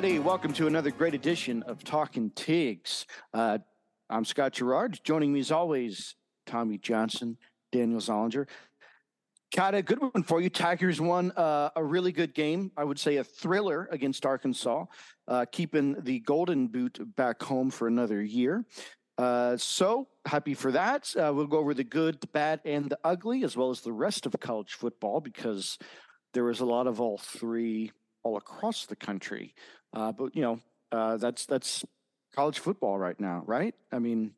everybody. Welcome to another great edition of Talking Tigs. Uh, I'm Scott Gerard. Joining me as always, Tommy Johnson, Daniel Zollinger. Got a good one for you. Tigers won uh, a really good game. I would say a thriller against Arkansas, uh, keeping the Golden Boot back home for another year. Uh, so happy for that. Uh, we'll go over the good, the bad, and the ugly, as well as the rest of college football, because there was a lot of all three all across the country. Uh, but you know, uh, that's that's college football right now, right? I mean,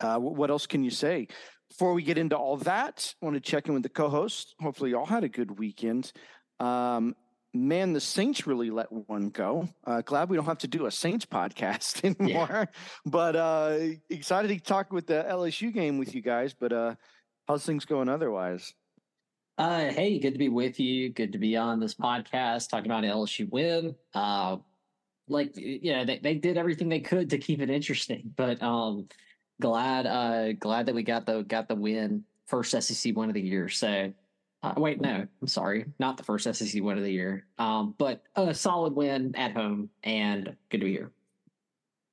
uh, what else can you say? Before we get into all that, I want to check in with the co-host. Hopefully, y'all had a good weekend. Um, man, the Saints really let one go. Uh, glad we don't have to do a Saints podcast anymore. Yeah. But uh, excited to talk with the LSU game with you guys. But uh, how's things going otherwise? Uh, hey, good to be with you. Good to be on this podcast talking about LSU win. Uh, like, yeah, they, they did everything they could to keep it interesting, but um, glad uh glad that we got the got the win first SEC win of the year. So uh, wait, no, I'm sorry, not the first SEC win of the year. Um, but a solid win at home and good to be here.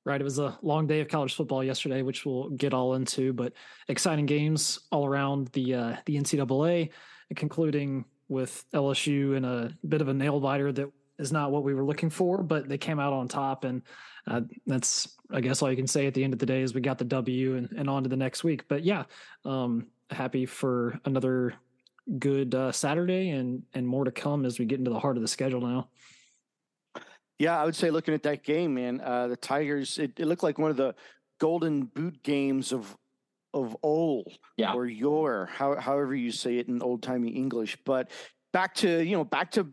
Right, it was a long day of college football yesterday, which we'll get all into, but exciting games all around the uh, the NCAA, concluding with LSU in a bit of a nail biter that is not what we were looking for, but they came out on top, and uh, that's I guess all you can say at the end of the day is we got the W and, and on to the next week. But yeah, um, happy for another good uh, Saturday and and more to come as we get into the heart of the schedule now. Yeah, I would say looking at that game, man, uh, the Tigers. It, it, looked like one of the golden boot games of of old, yeah. or your, how, however you say it in old timey English. But back to you know back to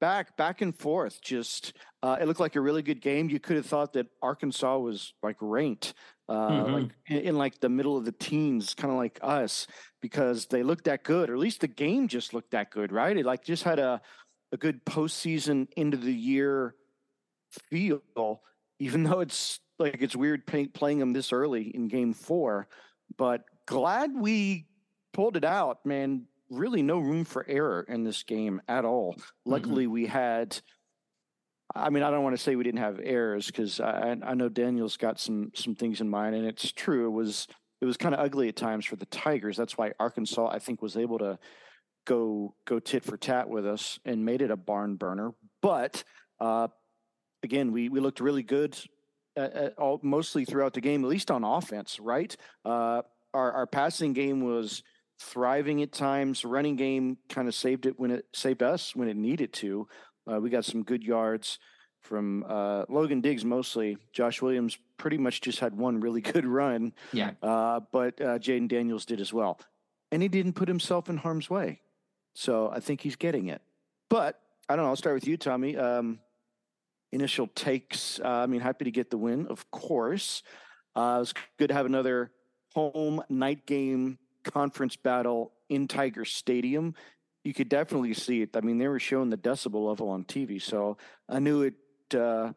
back, back and forth. Just uh, it looked like a really good game. You could have thought that Arkansas was like ranked, uh, mm-hmm. like in, in, like the middle of the teens, kind of like us, because they looked that good, or at least the game just looked that good, right? It like just had a a good postseason into the year feel, even though it's like it's weird pay, playing them this early in Game Four. But glad we pulled it out, man really no room for error in this game at all. Mm-hmm. Luckily, mm-hmm. we had. I mean, I don't want to say we didn't have errors because I, I know Daniel's got some some things in mind, and it's true. It was it was kind of ugly at times for the Tigers. That's why Arkansas, I think, was able to go go tit for tat with us and made it a barn burner. But uh, again, we we looked really good, at, at all, mostly throughout the game, at least on offense. Right, uh, our our passing game was thriving at times. Running game kind of saved it when it saved us when it needed to. Uh, we got some good yards from uh, Logan Diggs mostly. Josh Williams pretty much just had one really good run. Yeah. Uh, but uh, Jayden Daniels did as well. And he didn't put himself in harm's way. So I think he's getting it. But I don't know. I'll start with you, Tommy. Um, initial takes. Uh, I mean, happy to get the win, of course. Uh, it was good to have another home night game conference battle in Tiger Stadium, you could definitely see it. I mean, they were showing the decibel level on TV, so I knew it. Uh,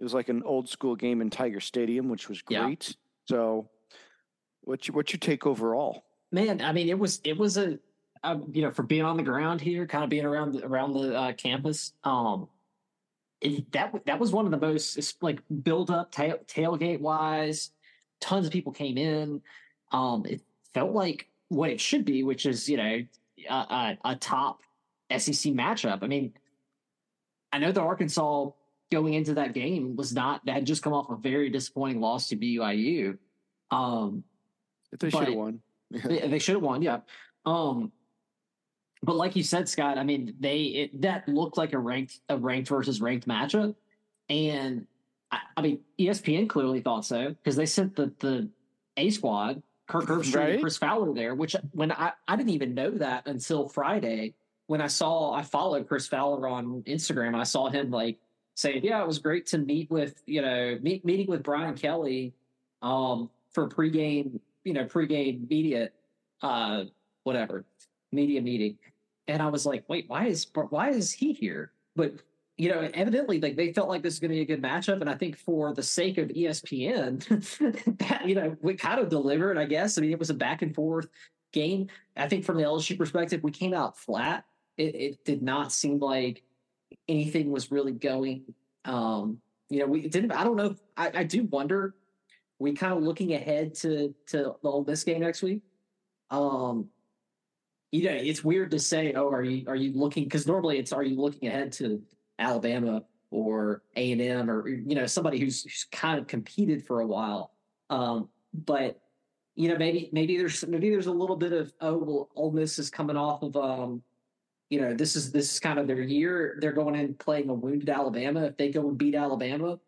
it was like an old school game in Tiger Stadium, which was great. Yeah. So, what's your, what's your take overall? Man, I mean, it was it was a um, you know for being on the ground here, kind of being around the, around the uh, campus. Um, it, that that was one of the most like build up tail, tailgate wise. Tons of people came in. Um, it felt like what it should be, which is you know a, a, a top SEC matchup. I mean, I know that Arkansas going into that game was not that had just come off a very disappointing loss to BYU. Um, they should have won. they, they should have won, yeah. Um, but like you said, Scott, I mean, they it, that looked like a ranked a ranked versus ranked matchup, and I, I mean, ESPN clearly thought so because they sent the the A squad Kirk Herbstreit right? and Chris Fowler there, which when I, I didn't even know that until Friday when I saw I followed Chris Fowler on Instagram. I saw him like saying, "Yeah, it was great to meet with you know meet, meeting with Brian Kelly um, for pregame you know pregame media uh, whatever media meeting." And I was like, "Wait, why is why is he here?" But you know, evidently, like they felt like this is going to be a good matchup, and I think for the sake of ESPN, that you know, we kind of delivered. I guess. I mean, it was a back and forth game. I think from the LSU perspective, we came out flat. It, it did not seem like anything was really going Um, you know, we didn't. I don't know. I, I do wonder. We kind of looking ahead to to the Ole Miss game next week. Um, you know, it's weird to say, oh, are you are you looking? Because normally it's are you looking ahead to Alabama or A and M or you know somebody who's, who's kind of competed for a while. Um, but you know, maybe maybe there's maybe there's a little bit of oh well, Ole Miss is coming off of um, you know, this is this is kind of their year. They're going in playing a wounded Alabama. If they go and beat Alabama,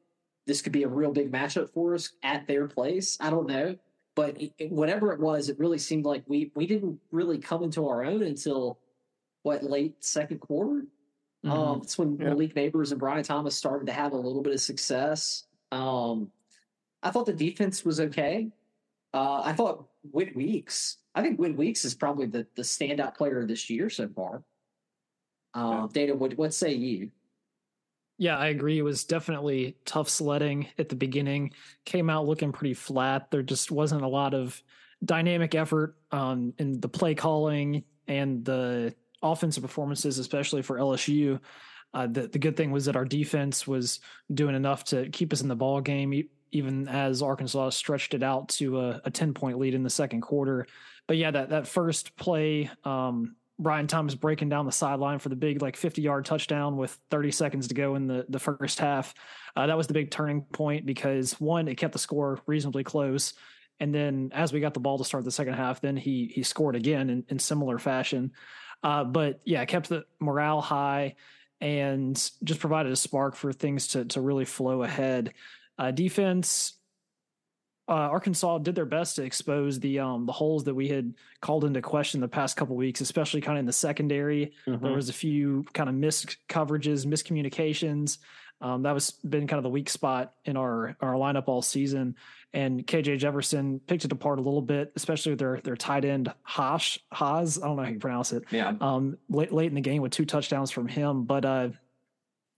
this could be a real big matchup for us at their place. I don't know, but it, whatever it was, it really seemed like we we didn't really come into our own until what late second quarter. Mm-hmm. Um, it's when yeah. Malik Nabers and Brian Thomas started to have a little bit of success. Um, I thought the defense was okay. Uh, I thought Whit Weeks. I think Whit Weeks is probably the the standout player this year so far. Uh, Data, what what say you? Yeah, I agree. It was definitely tough sledding at the beginning. Came out looking pretty flat. There just wasn't a lot of dynamic effort um, in the play calling and the offensive performances, especially for LSU. Uh, the, the good thing was that our defense was doing enough to keep us in the ball game, even as Arkansas stretched it out to a, a 10 point lead in the second quarter. But yeah, that, that first play, um, Brian Thomas breaking down the sideline for the big like 50 yard touchdown with 30 seconds to go in the, the first half. Uh, that was the big turning point because one, it kept the score reasonably close. And then as we got the ball to start the second half, then he he scored again in, in similar fashion. Uh, but yeah, kept the morale high and just provided a spark for things to to really flow ahead. Uh, defense, uh, Arkansas did their best to expose the um, the holes that we had called into question the past couple weeks, especially kind of in the secondary. Mm-hmm. There was a few kind of missed coverages, miscommunications. Um, that was been kind of the weak spot in our our lineup all season. And KJ Jefferson picked it apart a little bit, especially with their their tight end Hash Hasz. I don't know how you pronounce it. Yeah. Um, late late in the game with two touchdowns from him, but uh,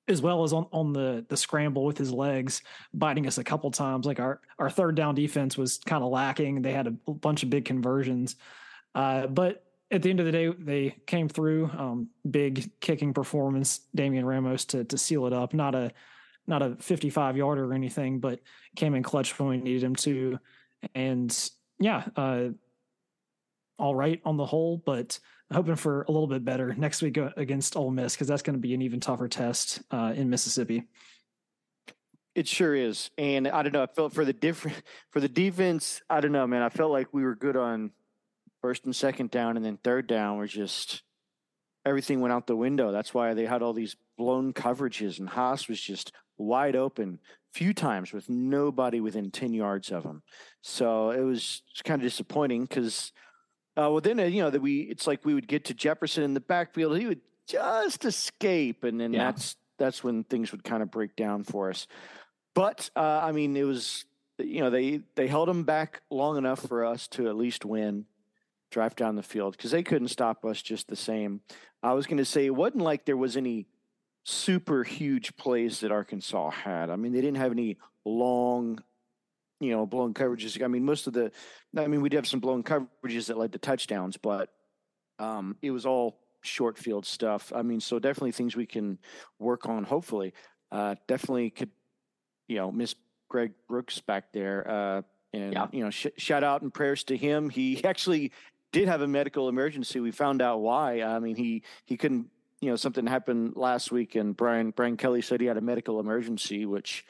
as well as on, on the the scramble with his legs, biting us a couple times. Like our our third down defense was kind of lacking. They had a bunch of big conversions, uh, but at the end of the day, they came through. Um, big kicking performance, Damian Ramos to to seal it up. Not a not a 55 yarder or anything, but came in clutch when we needed him to. And yeah, uh, all right on the whole, but hoping for a little bit better next week against Ole Miss because that's going to be an even tougher test uh, in Mississippi. It sure is, and I don't know. I felt for the different for the defense. I don't know, man. I felt like we were good on first and second down, and then third down was just everything went out the window. That's why they had all these blown coverages, and Hasz was just wide open few times with nobody within 10 yards of him. So it was kind of disappointing because uh, well, then uh, you know that we it's like we would get to Jefferson in the backfield, he would just escape, and then yeah. that's that's when things would kind of break down for us. But uh, I mean, it was you know they they held him back long enough for us to at least win, drive down the field because they couldn't stop us just the same. I was going to say it wasn't like there was any super huge plays that Arkansas had. I mean, they didn't have any long you know, blown coverages. I mean, most of the, I mean, we did have some blown coverages that led to touchdowns, but um, it was all short field stuff. I mean, so definitely things we can work on. Hopefully, uh, definitely could, you know, miss Greg Brooks back there, uh, and yeah. you know, sh- shout out and prayers to him. He actually did have a medical emergency. We found out why. I mean, he he couldn't. You know, something happened last week, and Brian Brian Kelly said he had a medical emergency, which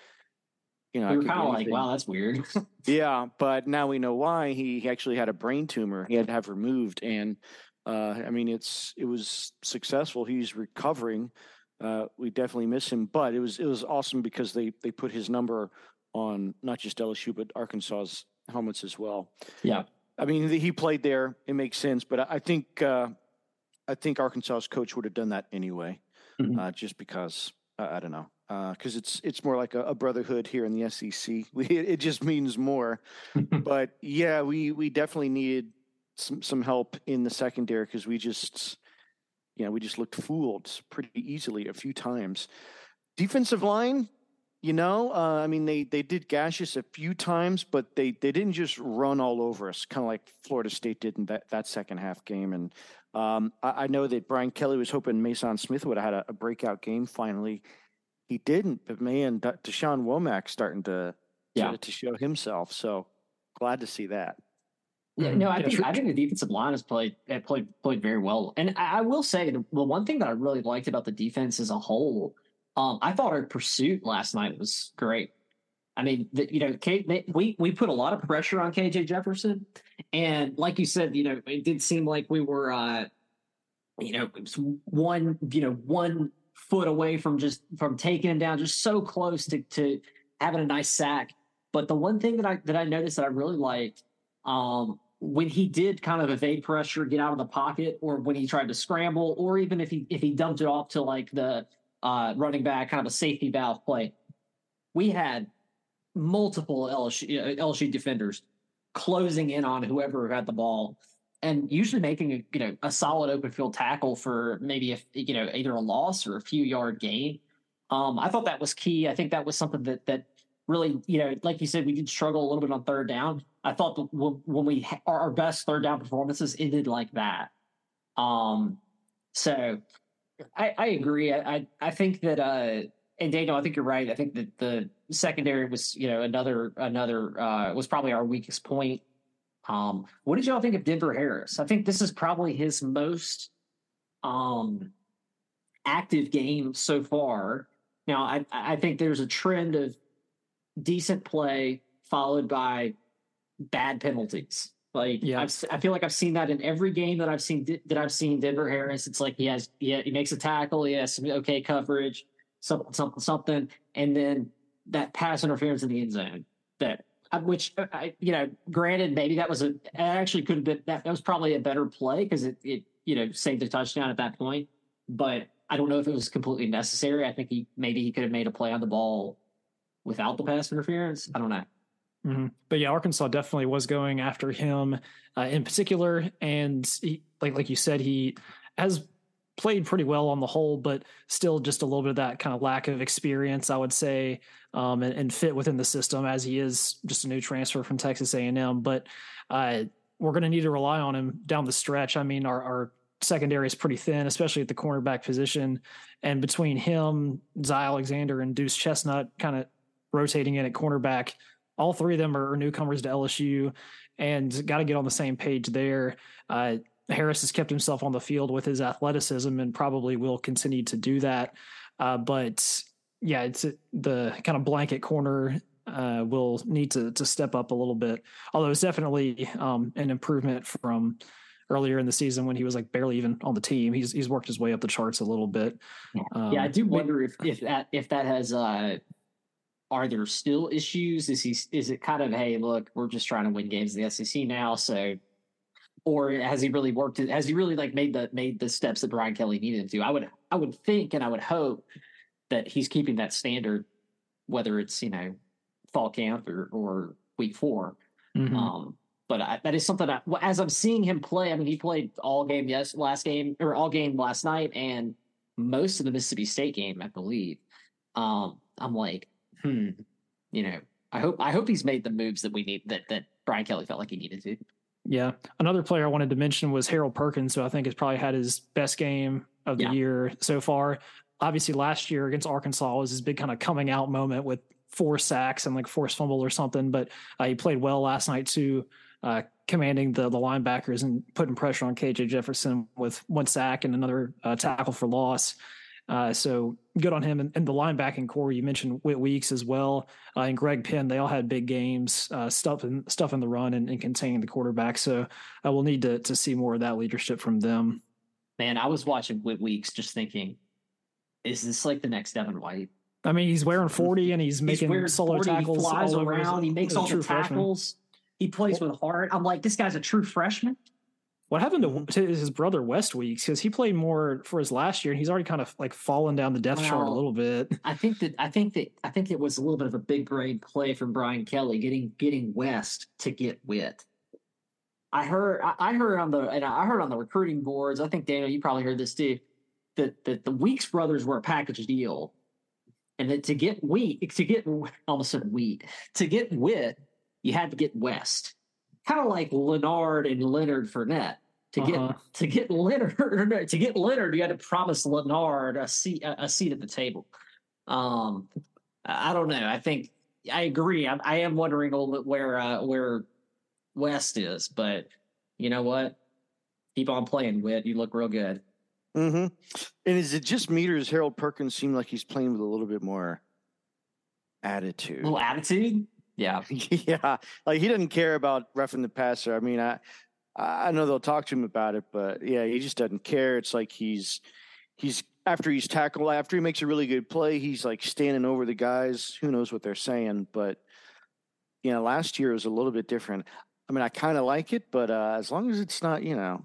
you know, we were kind of like, wow, that's weird. yeah, but now we know why. He, actually had a brain tumor. He had to have removed, and uh, I mean, it's it was successful. He's recovering. Uh, we definitely miss him, but it was it was awesome because they they put his number on not just LSU but Arkansas's helmets as well. Yeah, I mean, he played there. It makes sense, but I think uh, I think Arkansas's coach would have done that anyway, mm-hmm. uh, just because I don't know because uh, it's it's more like a, a, brotherhood here in the SEC. We, it just means more. but yeah, we we definitely needed some some help in the secondary because we just you know we just looked fooled pretty easily a few times. Defensive line, you know, uh, I mean they they did gash us a few times, but they they didn't just run all over us, kind of like Florida State did in that that second half game. And um, I, I, know that Brian Kelly was hoping Maason Smith would have had a, a breakout game finally he didn't. But man, Da'Shawn Womack starting to, yeah. to to show himself. So glad to see that. Yeah, no, I think I think the defensive line has played played played very well, and I, I will say the, the one thing that I really liked about the defense as a whole, um, I thought our pursuit last night was great. I mean, the, you know, K, they, we we put a lot of pressure on KJ Jefferson, and like you said, you know, it did seem like we were, uh, you know, one you know one foot away from just from taking him down, just so close to to having a nice sack. But the one thing that I that I noticed that I really liked um, when he did kind of evade pressure, get out of the pocket, or when he tried to scramble, or even if he if he dumped it off to like the uh, running back, kind of a safety valve play, we had multiple LSU, LSU defenders closing in on whoever had the ball, and usually making a you know a solid open field tackle for maybe you know either a loss or a few yard gain. Um, I thought that was key. I think that was something that that really, you know, like you said, we did struggle a little bit on third down. I thought that when we our best third down performances ended like that. Um, so I, I agree. I, I think that uh, and Daniel, I think you're right. I think that the secondary was, you know, another another uh, was probably our weakest point. Um, what did y'all think of Denver Harris? I think this is probably his most um active game so far. Now, I I think there's a trend of decent play followed by bad penalties. Like yeah. I've, I feel like I've seen that in every game that I've seen that I've seen Denver Harris. It's like he has he, he makes a tackle, he has some okay coverage, something something something, and then that pass interference in the end zone. That uh, which uh, I you know, granted, maybe that was a actually could have been that, that was probably a better play because it it you know saved a touchdown at that point. But I don't know if it was completely necessary. I think he maybe he could have made a play on the ball without the pass interference. I don't know. Mm-hmm. But yeah, Arkansas definitely was going after him uh, in particular, and he, like like you said, he has played pretty well on the whole, but still just a little bit of that kind of lack of experience, I would say, um, and, and, fit within the system as he is just a new transfer from Texas A&M. But uh, we're going to need to rely on him down the stretch. I mean, our, our secondary is pretty thin, especially at the cornerback position, and between him, Zy Alexander, and Duce Chestnut, kind of rotating in at cornerback. All three of them are newcomers to LSU and got to get on the same page there. Uh, Harris has kept himself on the field with his athleticism and probably will continue to do that. Uh, but yeah, it's the kind of blanket corner uh, will need to to step up a little bit. Although it's definitely um, an improvement from earlier in the season when he was like barely even on the team. He's he's worked his way up the charts a little bit. Um, yeah, I do wonder if if that if that has uh, are there still issues? Is he is it kind of hey, look, we're just trying to win games in the SEC now, so or has he really worked has he really like made the made the steps that Brian Kelly needed to? I would I would think and I would hope that he's keeping that standard, whether it's, you know, fall camp or, or week 4 mm-hmm. Um, but I, that is something that as I'm seeing him play, I mean, he played all game yes last game or all game last night and most of the Mississippi State game, I believe. Um, I'm like, hmm, you know, I hope I hope he's made the moves that we need that that Brian Kelly felt like he needed to. Yeah. Another player I wanted to mention was Harold Perkins, who I think has probably had his best game of the yeah. year so far. Obviously, last year against Arkansas was his big kind of coming out moment with four sacks and like forced fumble or something. But uh, he played well last night too, uh, commanding the the linebackers and putting pressure on KJ Jefferson with one sack and another uh, tackle for loss. Uh, so good on him. And, and, the linebacking core, you mentioned Whit Weeks as well, uh, and Greg Penn. They all had big games, uh, stuff in stuff in the run and, and containing the quarterback. So I will need to to see more of that leadership from them. Man, I was watching Whit Weeks, just thinking, is this like the next Devin White? I mean, he's wearing forty and he's, he's making solo 40, tackles. He flies around. He makes all the tackles. Freshman. He plays with heart. I'm like, this guy's a true freshman. What happened to, to his brother West Weeks? Because he played more for his last year, and he's already kind of like fallen down the depth well, chart a little bit. I think that I think that I think it was a little bit of a big brain play from Brian Kelly getting getting West to get Whit. I heard I heard on the and I heard on the recruiting boards. I think Daniel, you probably heard this too. That that the Weeks brothers were a package deal, and that to get wheat to get almost said wheat to get Whit, you had to get West kind of like Leonard and Leonard Fournette. To uh-huh. get to get Leonard to get Leonard, you had to promise Leonard a seat a seat at the table. Um, I don't know. I think I agree. I, I am wondering a little bit where uh, where West is, but you know what? Keep on playing, Whit. You look real good. Mm-hmm. And is it just me or does Harold Perkins seem like he's playing with a little bit more attitude? A little attitude? Yeah. yeah. Like he doesn't care about roughing the passer. I mean, I I know they'll talk to him about it, but yeah, he just doesn't care. It's like he's he's after he's tackled, after he makes a really good play, he's like standing over the guys. Who knows what they're saying? But you know, last year was a little bit different. I mean, I kind of like it, but uh, as long as it's not, you know,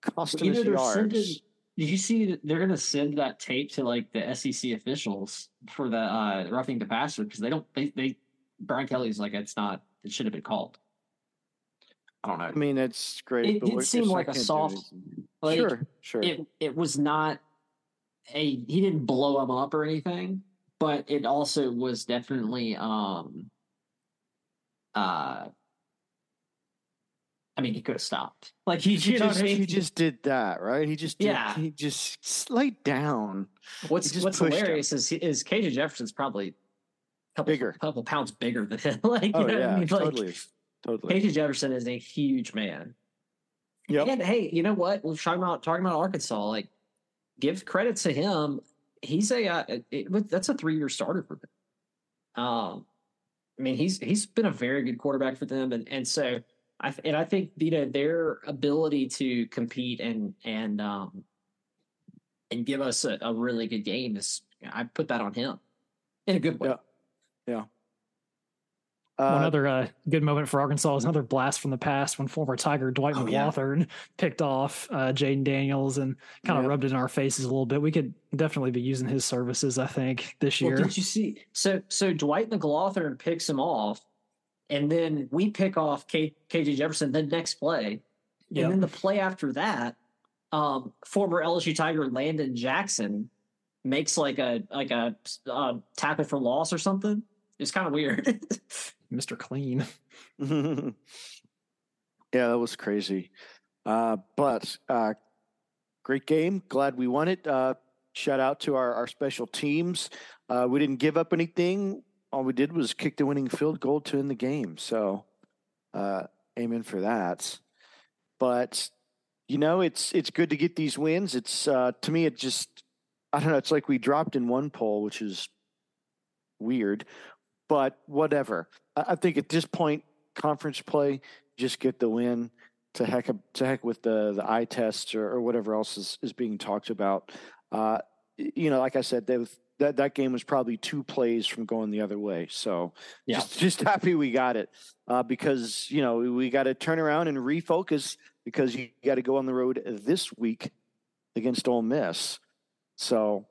costing you know, us yards. Sending, did you see they're going to send that tape to like the SEC officials for the uh, roughing the passer because they don't they they Brian Kelly's like it's not it should have been called. I don't know. I mean, it's great. It did seem like a soft. Like, sure, sure. It it was not a he didn't blow him up or anything, but it also was definitely um uh I mean, he could have stopped. Like he, he just, he just did that, right? He just, did, yeah, he just laid down. What's What's hilarious him. is is KJ Jefferson's probably couple, bigger, couple pounds bigger than him. like, oh yeah, I mean? totally, like, totally. KJ Jefferson is a huge man. Yeah. And hey, you know what? We're talking about talking about Arkansas. Like, give credit to him. He's a uh, it, that's a three year starter for them. Um, I mean, he's he's been a very good quarterback for them, and and so I and I think you know their ability to compete and and um and give us a, a really good game is I put that on him in a good way. Yeah. Yeah. Uh, One other uh, good moment for Arkansas is another blast from the past when former Tiger Dwight oh, McGlothern yeah. picked off uh, Jayden Daniels and kind of yeah. rubbed it in our faces a little bit. We could definitely be using his services, I think, this year. Well, did you see? So, so Dwight McGlothern picks him off, and then we pick off K, KJ Jefferson the next play, yep. and then the play after that, um, former LSU Tiger Landon Jackson makes like a like a uh, tackle for loss or something. It's kind of weird. Mr. Clean. yeah, that was crazy. Uh, but uh, great game. Glad we won it. Uh, shout out to our, our special teams. Uh, we didn't give up anything. All we did was kick the winning field goal to win the game. So, uh, amen for that. But you know, it's it's good to get these wins. It's uh, to me, it just I don't know. It's like we dropped in one poll, which is weird, but whatever. I think at this point, conference play, just get the win. To heck, to heck with the the eye tests or, or whatever else is, is being talked about. Uh, you know, like I said, that that game was probably two plays from going the other way. So yeah. just, just happy we got it uh, because you know we got to turn around and refocus because you got to go on the road this week against Ole Miss. So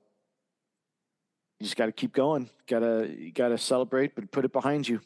you just got to keep going. Got to got to celebrate, but put it behind you.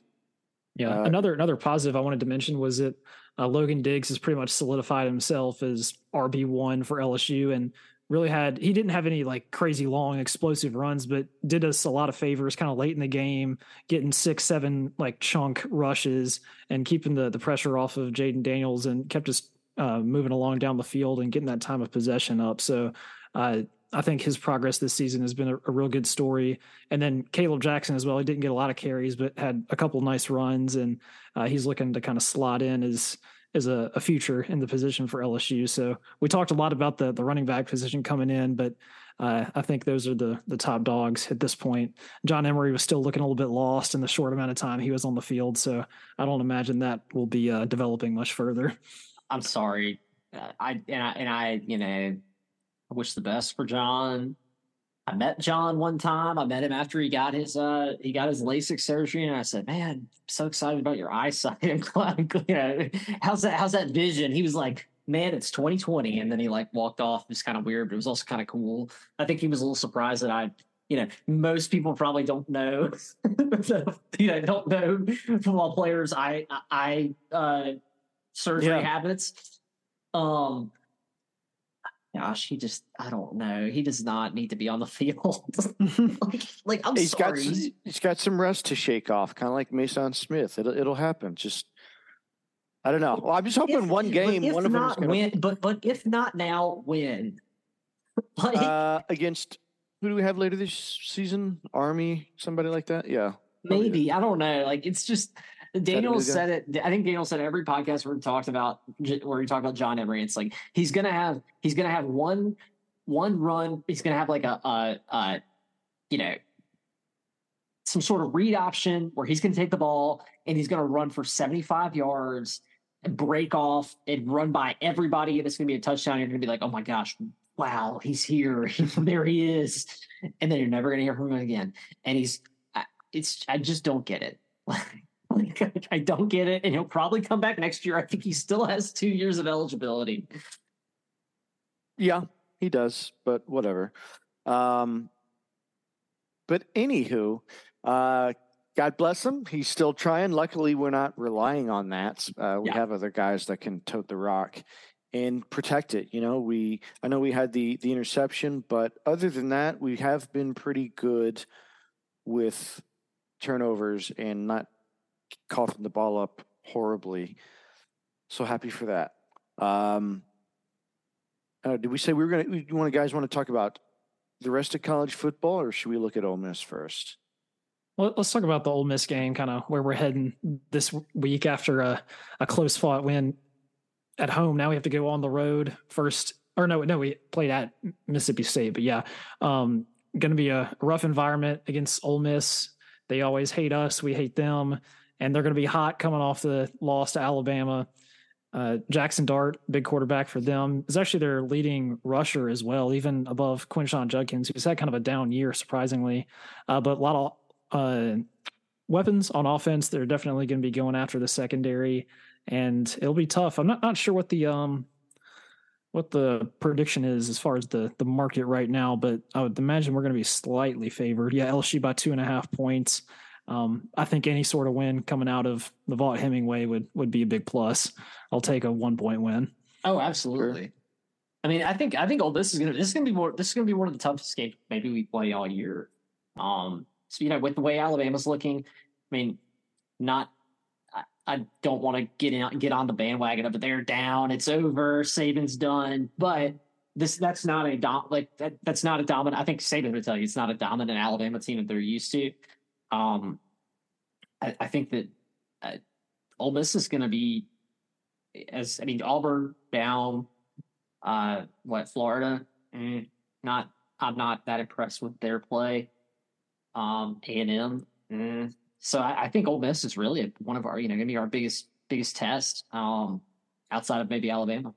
Yeah, uh, another another positive I wanted to mention was that uh, Logan Diggs has pretty much solidified himself as RB one for LSU, and really had he didn't have any like crazy long explosive runs, but did us a lot of favors kind of late in the game, getting six seven like chunk rushes and keeping the the pressure off of Jayden Daniels and kept us uh, moving along down the field and getting that time of possession up. So uh, I think his progress this season has been a, a, real good story. And then Kaleb Jackson as well. He didn't get a lot of carries, but had a couple nice runs, and uh, he's looking to kind of slot in as as a, a, future in the position for LSU. So we talked a lot about the the running back position coming in, but uh, I think those are the the top dogs at this point. John Emery was still looking a little bit lost in the short amount of time he was on the field, so I don't imagine that will be uh, developing much further. I'm sorry, uh, I and I and I you know I wish the best for John. I met John one time. I met him after he got his uh he got his LASIK surgery, and I said, "Man, I'm so excited about your eyesight. I'm glad, you know, how's that? How's that vision?" He was like, "Man, it's 2020," and then he like walked off. It was kind of weird, but it was also kind of cool. I think he was a little surprised that I, you know, most people probably don't know, you know, don't know football players. I I uh surgery yeah. habits. Um, gosh, he just I don't know. He does not need to be on the field. like, like, I'm he's sorry. Got, he's got some rust to shake off, kind of like Maason Smith. It'll it'll happen. Just I don't know. Well, I'm just hoping if, one game, one of them is going win. But but if not now, when? like, uh, against who do we have later this season? Army, somebody like that? Yeah. Maybe. I don't know. Like it's just Daniel said it. I think Daniel said every podcast where we talked about where we talk about John Emery. It's like he's gonna have he's gonna have one one run. He's gonna have like a, a, a you know some sort of read option where he's gonna take the ball and he's gonna run for seventy five yards and break off and run by everybody and it's gonna be a touchdown. You're gonna be like, oh my gosh, wow, he's here. there he is. And then you're never gonna hear from him again. And he's it's I just don't get it. I don't get it. And he'll probably come back next year. I think he still has two years of eligibility. Yeah, he does, but whatever. Um, but anywho, uh, God bless him. He's still trying. Luckily, we're not relying on that. Uh, we yeah. have other guys that can tote the rock and protect it. You know, we I know we had the the interception, but other than that, we have been pretty good with turnovers and not coughing the ball up horribly. So happy for that. Um, uh, did we say we were going to? You want guys want to talk about the rest of college football, or should we look at Ole Miss first? Well, let's talk about the Ole Miss game, kind of where we're heading this week after a, a close fought win at home. Now we have to go on the road first, or no, no, we played at Mississippi State, but yeah, um, going to be a rough environment against Ole Miss. They always hate us, we hate them and they're going to be hot coming off the loss to Alabama. Uh, Jackson Dart, big quarterback for them, is actually their leading rusher as well, even above Quinshon Judkins, who's had kind of a down year, surprisingly. Uh, but a lot of uh, weapons on offense. They're definitely going to be going after the secondary, and it'll be tough. I'm not not sure what the um what the prediction is as far as the the market right now, but I would imagine we're going to be slightly favored. Yeah, LSU by two and a half points um, I think any sort of win coming out of the Vaught Hemingway would would be a big plus. I'll take a one point win. Oh, absolutely. Sure. I mean, I think I think all this is gonna this is gonna be more this is gonna be one of the toughest games maybe we play all year. Um, so you know, with the way Alabama's looking, I mean, not I, I don't want to get in get on the bandwagon of it. They're down, it's over, Saban's done, but this that's not a dom like that that's not a dominant. I think Saban would tell you it's not a dominant Alabama team that they're used to. Um, I, I think that uh, Ole Miss is going to be, as I mean, Auburn down. Uh, what Florida? Mm, not. I'm not that impressed with their play. Um, A and M. Mm. So I, I, think Ole Miss is really one of our, you know, going to be our biggest biggest test. Um, outside of maybe Alabama.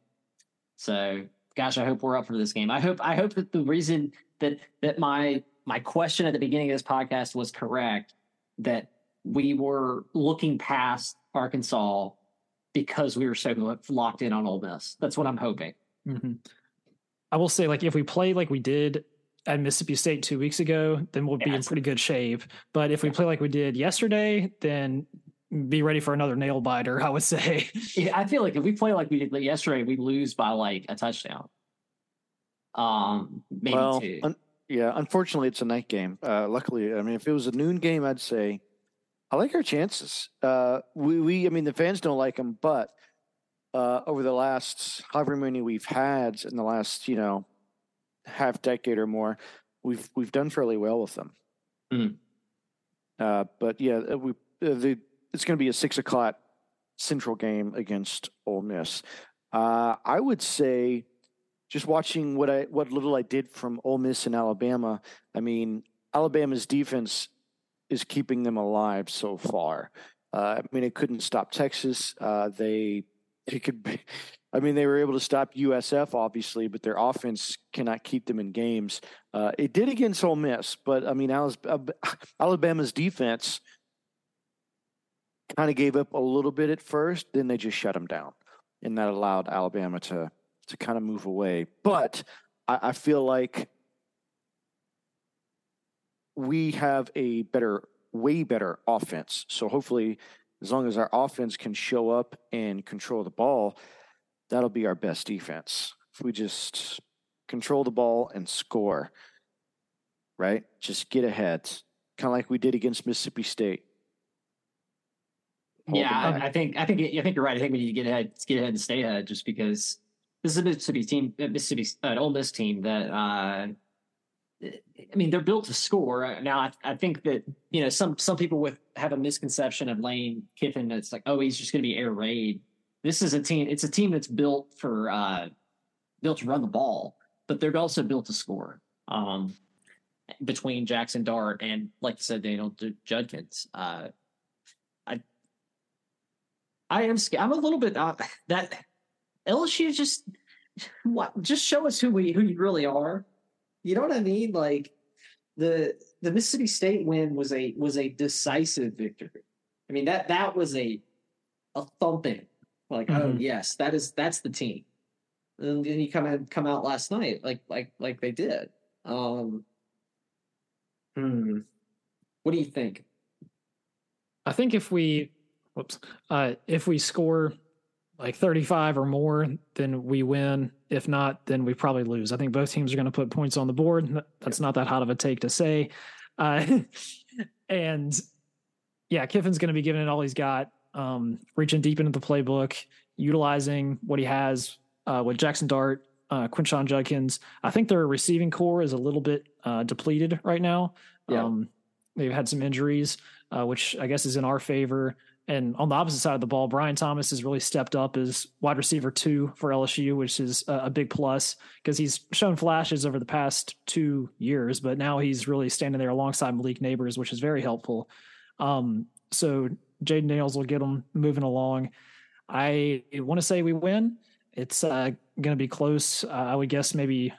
So, gosh, I hope we're up for this game. I hope I hope that the reason that that my my question at the beginning of this podcast was correct that we were looking past Arkansas because we were so locked in on Ole Miss. That's what I'm hoping. Mm-hmm. I will say, like, if we play like we did at Mississippi State two weeks ago, then we'll be in pretty good shape. But if we play like we did yesterday, then be ready for another nail biter. I would say. Yeah, I feel like if we play like we did yesterday, we lose by like a touchdown. Um, maybe well, two. Un- yeah, unfortunately, it's a night game. Uh, luckily, I mean, if it was a noon game, I'd say I like our chances. Uh, we, we, I mean, the fans don't like them, but uh, over the last however many we've had in the last, you know, half decade or more, we've we've done fairly well with them. Mm. Uh, but yeah, uh, we uh, the it's going to be a six o'clock Central game against Ole Miss. Uh, I would say just watching what I what little I did from Ole Miss and Alabama. I mean, Alabama's defense is keeping them alive so far. Uh, I mean, it couldn't stop Texas. Uh, they it could be. I mean, they were able to stop USF, obviously, but their offense cannot keep them in games. Uh, it did against Ole Miss, but I mean, uh, Alabama's defense kind of gave up a little bit at first. Then they just shut them down, and that allowed Alabama to to kind of move away. But I, I feel like we have a better, way better offense. So hopefully, as long as our offense can show up and control the ball, that'll be our best defense. If we just control the ball and score, right? Just get ahead, kind of like we did against Mississippi State. yeah, I, I, think I think I think you're right. I think we need to get ahead, get ahead and stay ahead, just because this is a Mississippi team, Mississippi, an Ole Miss team that uh, I mean, they're built to score. Now, I, I, think that you know some some people with have a misconception of Lane Kiffin. It's like, oh, he's just going to be air raid. This is a team. It's a team that's built for uh, built to run the ball, but they're also built to score. Um, between Jackson Dart and, like you said, Daniel Judkins. Uh, I I am scared. I'm a little bit uh, that LSU just what just show us who we who you really are. You know what I mean? Like the the Mississippi State win was a was a decisive victory. I mean that that was a a thumping. Like oh, mm-hmm. oh yes, that is that's the team. And then you come and come out last night like like like they did. Um, hmm. What do you think? I think if we, whoops, uh, if we score like 35 or more, then we win. If not, then we probably lose. I think both teams are going to put points on the board. That's not that hot of a take to say. Uh, and yeah, Kiffin's going to be giving it all he's got, um, reaching deep into the playbook, utilizing what he has uh, with Jackson Dart, uh, Quinshon Judkins. I think their receiving core is a little bit uh, depleted right now. Yeah. Um, they've had some injuries, uh, which I guess is in our favor. And on the opposite side of the ball, Brian Thomas has really stepped up as wide receiver two for LSU, which is a, big plus because he's shown flashes over the past two years, but now he's really standing there alongside Malik Nabers, which is very helpful. Um, so Jayden Daniels will get them moving along. I want to say we win. It's uh, going to be close. Uh, I would guess maybe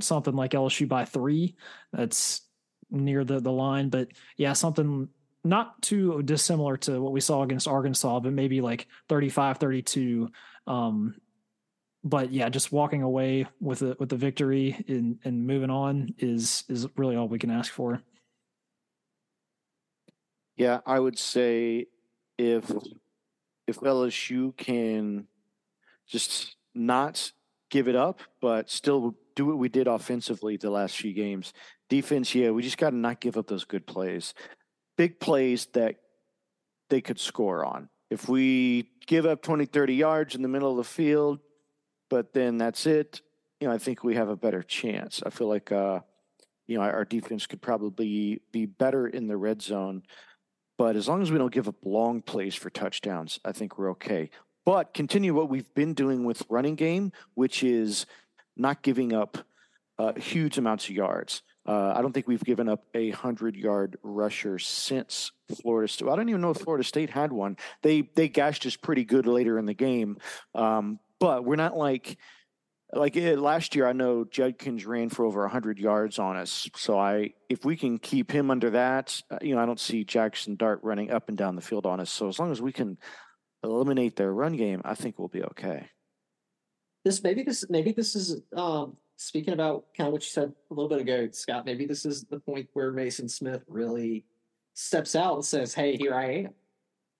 something like LSU by three. That's near the the line, but yeah, something not too dissimilar to what we saw against Arkansas, but maybe like 35 32. Um, but yeah, just walking away with the, with the victory and, and moving on is is really all we can ask for. Yeah, I would say if if LSU can just not give it up, but still do what we did offensively the last few games. Defense, yeah, we just got to not give up those good plays big plays that they could score on. If we give up 20, 30 yards in the middle of the field, but then that's it, you know, I think we have a better chance. I feel like, uh, you know, our defense could probably be better in the red zone. But as long as we don't give up long plays for touchdowns, I think we're okay. But continue what we've been doing with running game, which is not giving up uh, huge amounts of yards. Uh, I don't think we've given up a hundred yard rusher since Florida State. I don't even know if Florida State had one. They they gashed us pretty good later in the game, um, but we're not like like it, eh, last year. I know Judkins ran for over hundred yards on us. So I if we can keep him under that, uh, you know, I don't see Jackson Dart running up and down the field on us. So as long as we can eliminate their run game, I think we'll be okay. This maybe this maybe this is um, speaking about kind of what you said a little bit ago, Scott, maybe this is the point where Maason Smith really steps out and says, "Hey, here I am."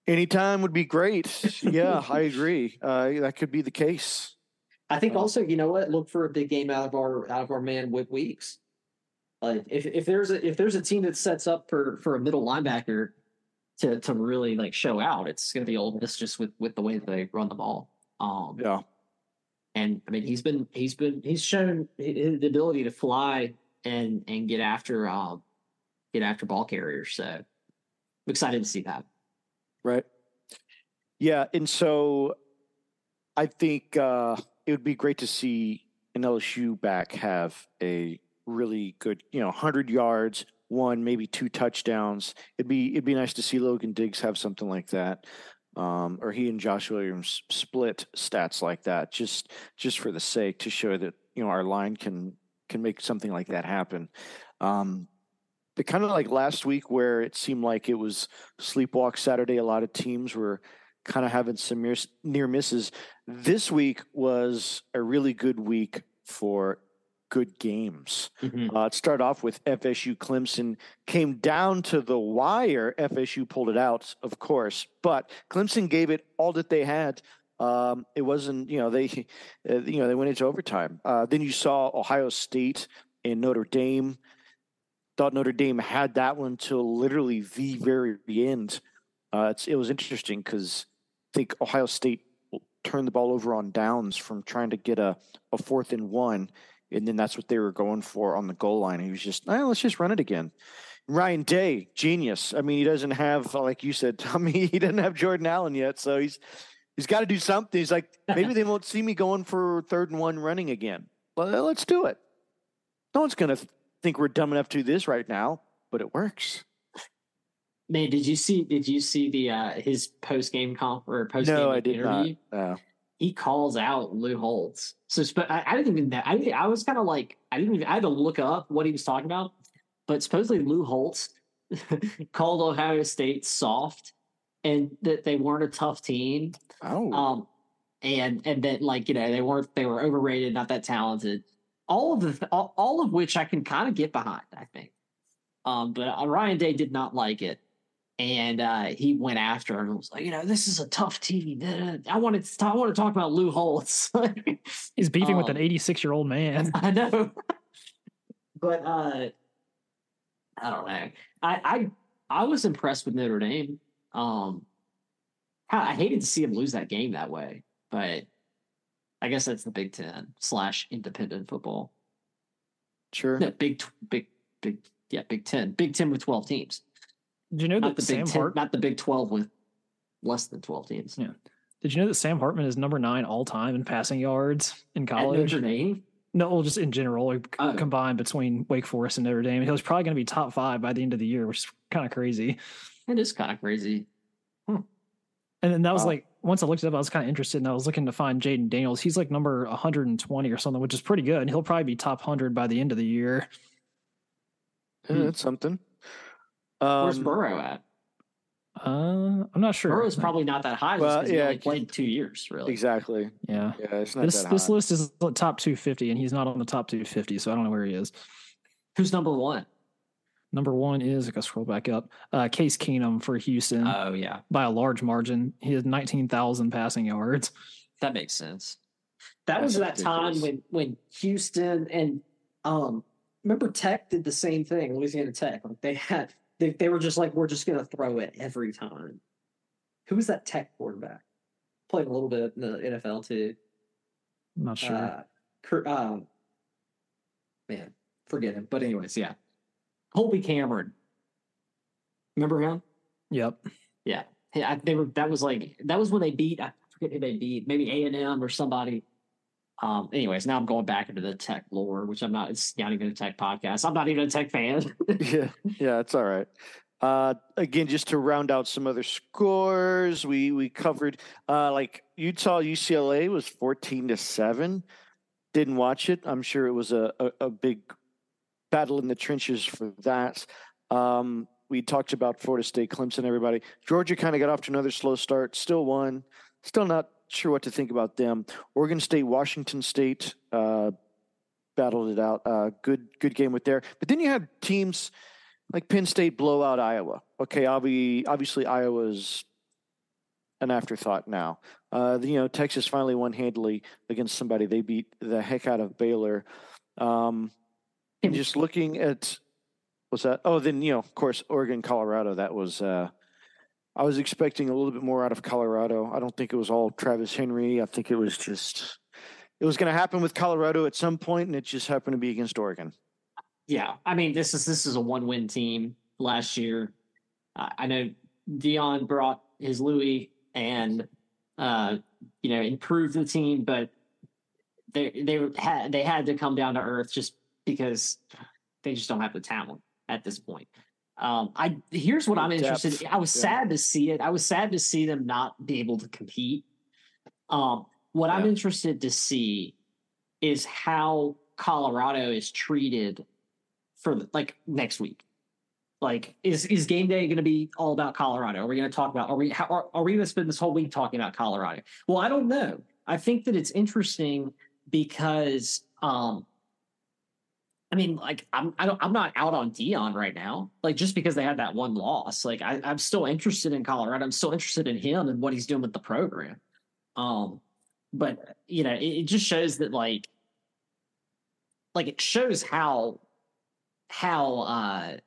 Anytime would be great. yeah, I agree. Uh, that could be the case. I think uh, also, you know what? Look for a big game out of our out of our man Whit Weeks. Like if if there's a if there's a team that sets up for for a middle linebacker to to really like show out, it's going to be Ole Miss just with with the way they run the ball. Um, yeah. And I mean, he's been he's been he's shown the ability to fly and and get after uh, get after ball carriers. So I'm excited to see that. Right. Yeah, and so I think uh, it would be great to see an LSU back have a really good, you know, hundred yards, one maybe two touchdowns. It'd be it'd be nice to see Logan Diggs have something like that um, or he and Josh Williams split stats like that, just just for the sake to show that you know our line can can make something like that happen. Um, but kind of like last week, where it seemed like it was sleepwalk Saturday, a lot of teams were kind of having some near, near misses. This week was a really good week for good games. Mm-hmm. Uh, it started off with FSU Clemson, came down to the wire. FSU pulled it out, of course, but Clemson gave it all that they had. Um, it wasn't, you know, they, uh, you know, they went into overtime. Uh, then you saw Ohio State and Notre Dame. Thought Notre Dame had that one till literally the very end. Uh, it was interesting because I think Ohio State turned the ball over on downs from trying to get a, a fourth and one and then that's what they were going for on the goal line. He was just, oh, let's just run it again. Ryan Day, genius. I mean, he doesn't have, like you said, Tommy, he doesn't have Jordan Allen yet, so he's he's got to do something. He's like, maybe they won't see me going for third and one running again. Well, let's do it. No one's going to think we're dumb enough to do this right now, but it works. Man, did you see? Did you see the uh his post game comp or post game no, I did interview? Not. He calls out Lou Holtz. So, I, I didn't even. I I was kind of like I didn't even. I had to look up what he was talking about. But supposedly Lou Holtz called Ohio State soft and that they weren't a tough team. Oh. Um, and and that like you know they weren't they were overrated, not that talented. All of the all, all of which I can kind of get behind. I think. Um, but uh, Ryan Day did not like it, and uh, he went after her and was like, you know, this is a tough team. I wanted to talk, I want to talk about Lou Holtz. He's beefing um, with an 86 year old man. I know. but uh, I don't know. I I I was impressed with Notre Dame. Um, I hated to see him lose that game that way, but I guess that's the Big Ten slash independent football. Sure. No, big, big, big. Yeah, Big Ten. Big Ten with twelve teams. Did you know not that the Sam Big Ten, Hart- not the Big Twelve with less than twelve teams? Yeah. Did you know that Sam Hartman is number nine all time in passing yards in college? At Notre Dame. No, well, just in general, like oh. combined between Wake Forest and Notre Dame. He was probably going to be top five by the end of the year, which is kind of crazy. It is kind of crazy. Hmm. And then that was wow. like once I looked it up, I was kind of interested, and I was looking to find Jayden Daniels. He's like number 120 or something, which is pretty good. And he'll probably be top 100 by the end of the year. Yeah, hmm. that's something. Um, Where's Burrow at? Uh, I'm not sure. Burrow's probably not that high. Well, yeah, he only played two years, really. Exactly. Yeah. Yeah, it's not this this list is the top 250, and he's not on the top 250, so I don't know where he is. Who's number one? Number one is I gotta scroll back up. Uh, Case Keenum for Houston. Oh yeah, by a large margin. He has 19,000 passing yards. That makes sense. That That's was that time when when Houston and um remember Tech did the same thing. Louisiana Tech, like they had they, they were just like, we're just going to throw it every time. Who was that tech quarterback? Played a little bit in the NFL too. I'm not sure. Uh, um, man, forget him. But anyways, yeah. Colby Cameron. Remember him? Yep. Yeah. Yeah, they were. That was like that was when they beat. I forget who they beat. Maybe A and M or somebody. Um, anyways, now I'm going back into the tech lore, which I'm not. It's not even a tech podcast. I'm not even a tech fan. yeah, yeah, it's all right. Uh, again, just to round out some other scores, we we covered uh, like Utah UCLA was 14 to seven. Didn't watch it. I'm sure it was a, a, a big battle in the trenches for that. Um, we talked about Florida State, Clemson, everybody. Georgia kind of got off to another slow start. Still won. Still not sure what to think about them. Oregon State, Washington State uh, battled it out. Uh, good good game with there. But then you have teams like Penn State blow out Iowa. Okay, obviously, obviously Iowa's an afterthought now. Uh, you know, Texas finally won handily against somebody. They beat the heck out of Baylor. Um, just looking at what's that? Oh, then you know, of course, Oregon, Colorado. That was uh, I was expecting a little bit more out of Colorado. I don't think it was all Travis Hunter. I think it was just it was going to happen with Colorado at some point, and it just happened to be against Oregon. Yeah, I mean this is this is a one win team last year. I know Deion brought his Louis and uh, you know improved the team, but they they had they had to come down to earth just because they just don't have the talent at this point. Um, I here's what I'm interested. In. I was yeah. sad to see it. I was sad to see them not be able to compete. Um, what yeah. I'm interested to see is how Colorado is treated for the, like next week. Like, is is game day going to be all about Colorado? Are we going to talk about? Are we how, are, are we going to spend this whole week talking about Colorado? Well, I don't know. I think that it's interesting because um, I mean, like I'm I don't I'm not out on Deion right now. Like just because they had that one loss, like I, I'm still interested in Colorado. I'm still interested in him and what he's doing with the program. Um, but you know, it, it just shows that like like it shows how how uh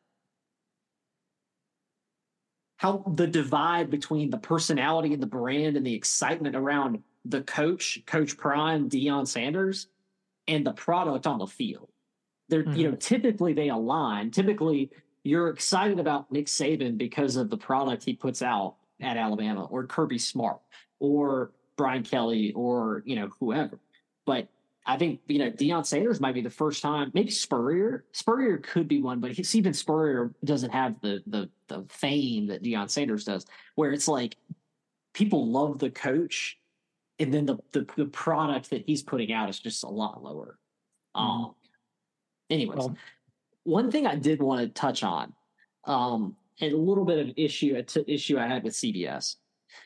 how the divide between the personality and the brand and the excitement around the coach, Coach Prime, Deion Sanders, and the product on the field. They're, mm-hmm. you know, typically they align. Typically, you're excited about Nick Saban because of the product he puts out at Alabama, or Kirby Smart, or Brian Kelly, or you know whoever. But I think you know Deion Sanders might be the first time. Maybe Spurrier. Spurrier could be one, but even Spurrier doesn't have the the the fame that Deion Sanders does. Where it's like people love the coach, and then the the, the product that he's putting out is just a lot lower. Mm-hmm. Um. Anyways, well, one thing I did want to touch on, um, and a little bit of issue a t- issue I had with CBS.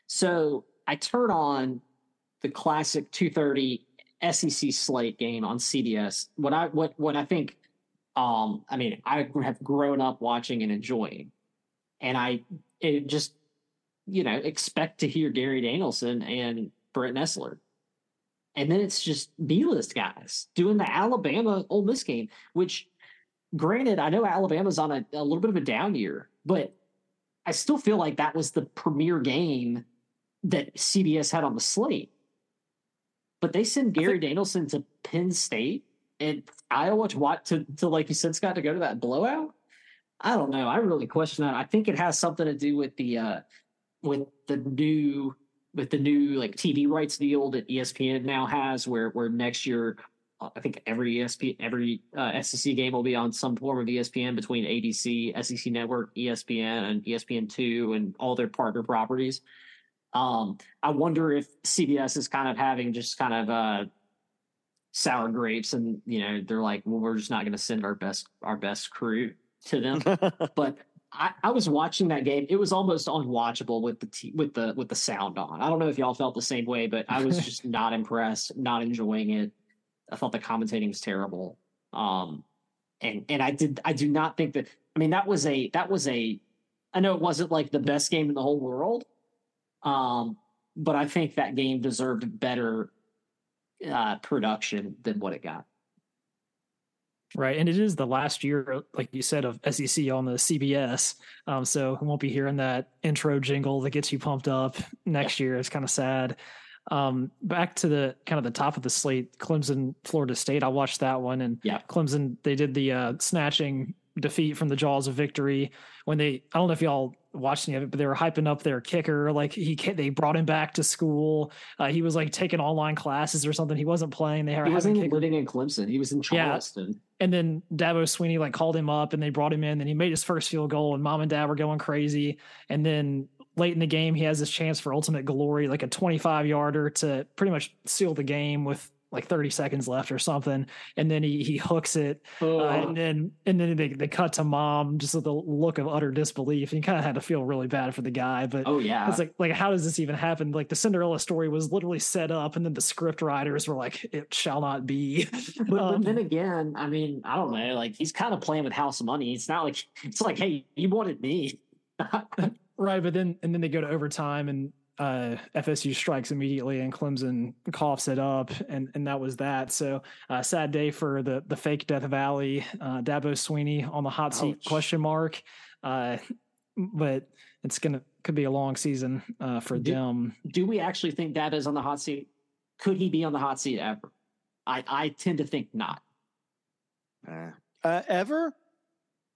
So I turn on the classic two thirty SEC slate game on CBS. What I what what I think, um, I mean, I have grown up watching and enjoying, and I it just you know expect to hear Gary Danielson and Brad Nessler. And then it's just B list guys doing the Alabama Ole Miss game, which granted, I know Alabama's on a, a little bit of a down year, but I still feel like that was the premier game that CBS had on the slate. But they send Gary think, Danielson to Penn State and Iowa to what to, to like you said, Scott, to go to that blowout. I don't know. I really question that. I think it has something to do with the uh with the new with the new like TV rights deal that ESPN now has, where where next year uh, I think every ESP every uh, SEC game will be on some form of ESPN between ABC, SEC Network, ESPN, and ESPN two, and all their partner properties. Um, I wonder if CBS is kind of having just kind of uh, sour grapes, and you know they're like, well, we're just not going to send our best our best crew to them. but I, I, was watching that game; it was almost unwatchable with the t- with the with the sound on. I don't know if y'all felt the same way, but I was just not impressed, not enjoying it. I thought the commentating was terrible. Um, and and I did I do not think that I mean that was a that was a I know it wasn't like the best game in the whole world. Um, but I think that game deserved better uh, production than what it got. Right, and it is the last year, like you said, of SEC on the CBS. Um, so we won't be hearing that intro jingle that gets you pumped up next year. It's kind of sad. Um, back to the kind of the top of the slate, Clemson, Florida State. I watched that one, and yeah, Clemson they did the uh, snatching defeat from the jaws of victory when they. I don't know if y'all watched any of it, but they were hyping up their kicker. Like he, they brought him back to school. Uh, he was like taking online classes or something. He wasn't playing. They he wasn't living in Clemson. He was in Charleston. Yeah. And then Dabo Swinney like called him up and they brought him in. And he made his first field goal. And mom and dad were going crazy. And then late in the game, he has this chance for ultimate glory, like a 25 yarder to pretty much seal the game with like 30 seconds left or something. And then he, he hooks it. Oh. Uh, and then, and then they, they cut to mom just with a look of utter disbelief. And you kind of had to feel really bad for the guy, but oh yeah, it's like, like, how does this even happen? Like the Cinderella story was literally set up and then the script writers were like, it shall not be. but, um, but then again, I mean, I don't know, like he's kind of playing with house money. It's not like, it's like, Hey, you wanted me. Right, but then and then they go to overtime and uh, FSU strikes immediately and Clemson coughs it up, and and that was that. So uh, sad day for the the fake Death Valley. Uh, Dabo Swinney on the hot seat Ouch. question mark, uh, but it's gonna could be a long season uh, for do, them. Do we actually think Dabo's on the hot seat? Could he be on the hot seat ever? I I tend to think not. Uh, ever?